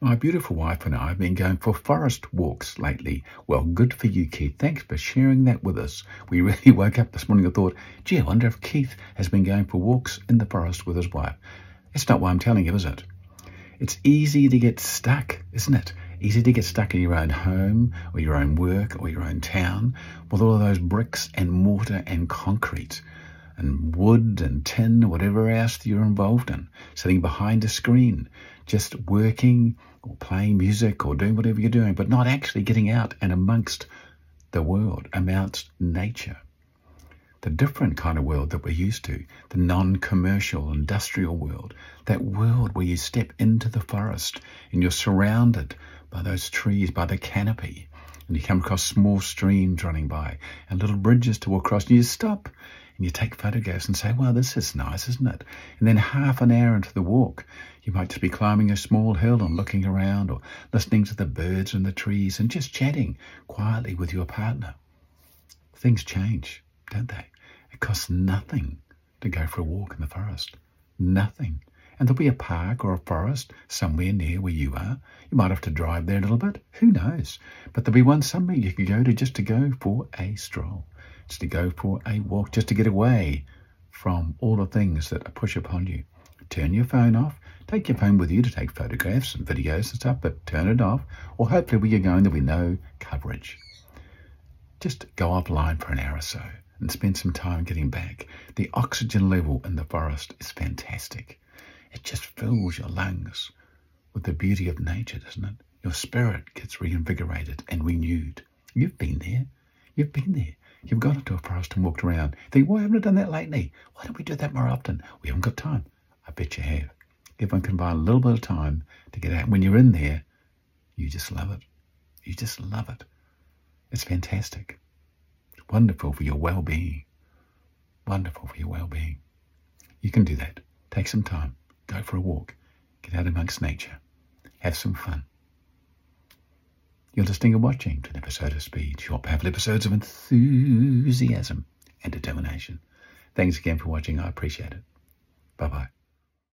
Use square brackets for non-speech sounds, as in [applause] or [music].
My beautiful wife and I have been going for forest walks lately. Well, good for you, Keith. Thanks for sharing that with us. We [laughs] really woke up this morning and thought, gee, I wonder if Keith has been going for walks in the forest with his wife. It's not why I'm telling you, is it? It's easy to get stuck, isn't it? Easy to get stuck in your own home or your own work or your own town with all of those bricks and mortar and concrete and wood and tin whatever else you're involved in, sitting behind a screen, just working or playing music or doing whatever you're doing, but not actually getting out and amongst the world, amongst nature. The different kind of world that we're used to, the non commercial, industrial world, that world where you step into the forest and you're surrounded by those trees, by the canopy, and you come across small streams running by and little bridges to walk across, and you stop and you take photographs and say, well, this is nice, isn't it? And then half an hour into the walk, you might just be climbing a small hill and looking around or listening to the birds and the trees and just chatting quietly with your partner. Things change, don't they? It costs nothing to go for a walk in the forest. Nothing. And there'll be a park or a forest somewhere near where you are. You might have to drive there a little bit. Who knows? But there'll be one somewhere you can go to just to go for a stroll just to go for a walk, just to get away from all the things that push upon you. Turn your phone off. Take your phone with you to take photographs and videos and stuff, but turn it off. Or hopefully where you're going there'll be no coverage. Just go offline for an hour or so and spend some time getting back. The oxygen level in the forest is fantastic. It just fills your lungs with the beauty of nature, doesn't it? Your spirit gets reinvigorated and renewed. You've been there. You've been there. You've gone into a forest and walked around. Think, why haven't I done that lately? Why don't we do that more often? We haven't got time. I bet you have. Everyone can buy a little bit of time to get out. When you're in there, you just love it. You just love it. It's fantastic. Wonderful for your well-being. Wonderful for your well-being. You can do that. Take some time. Go for a walk. Get out amongst nature. Have some fun. You're listening and watching to an episode of Speed, your powerful episodes of enthusiasm and determination. Thanks again for watching. I appreciate it. Bye bye.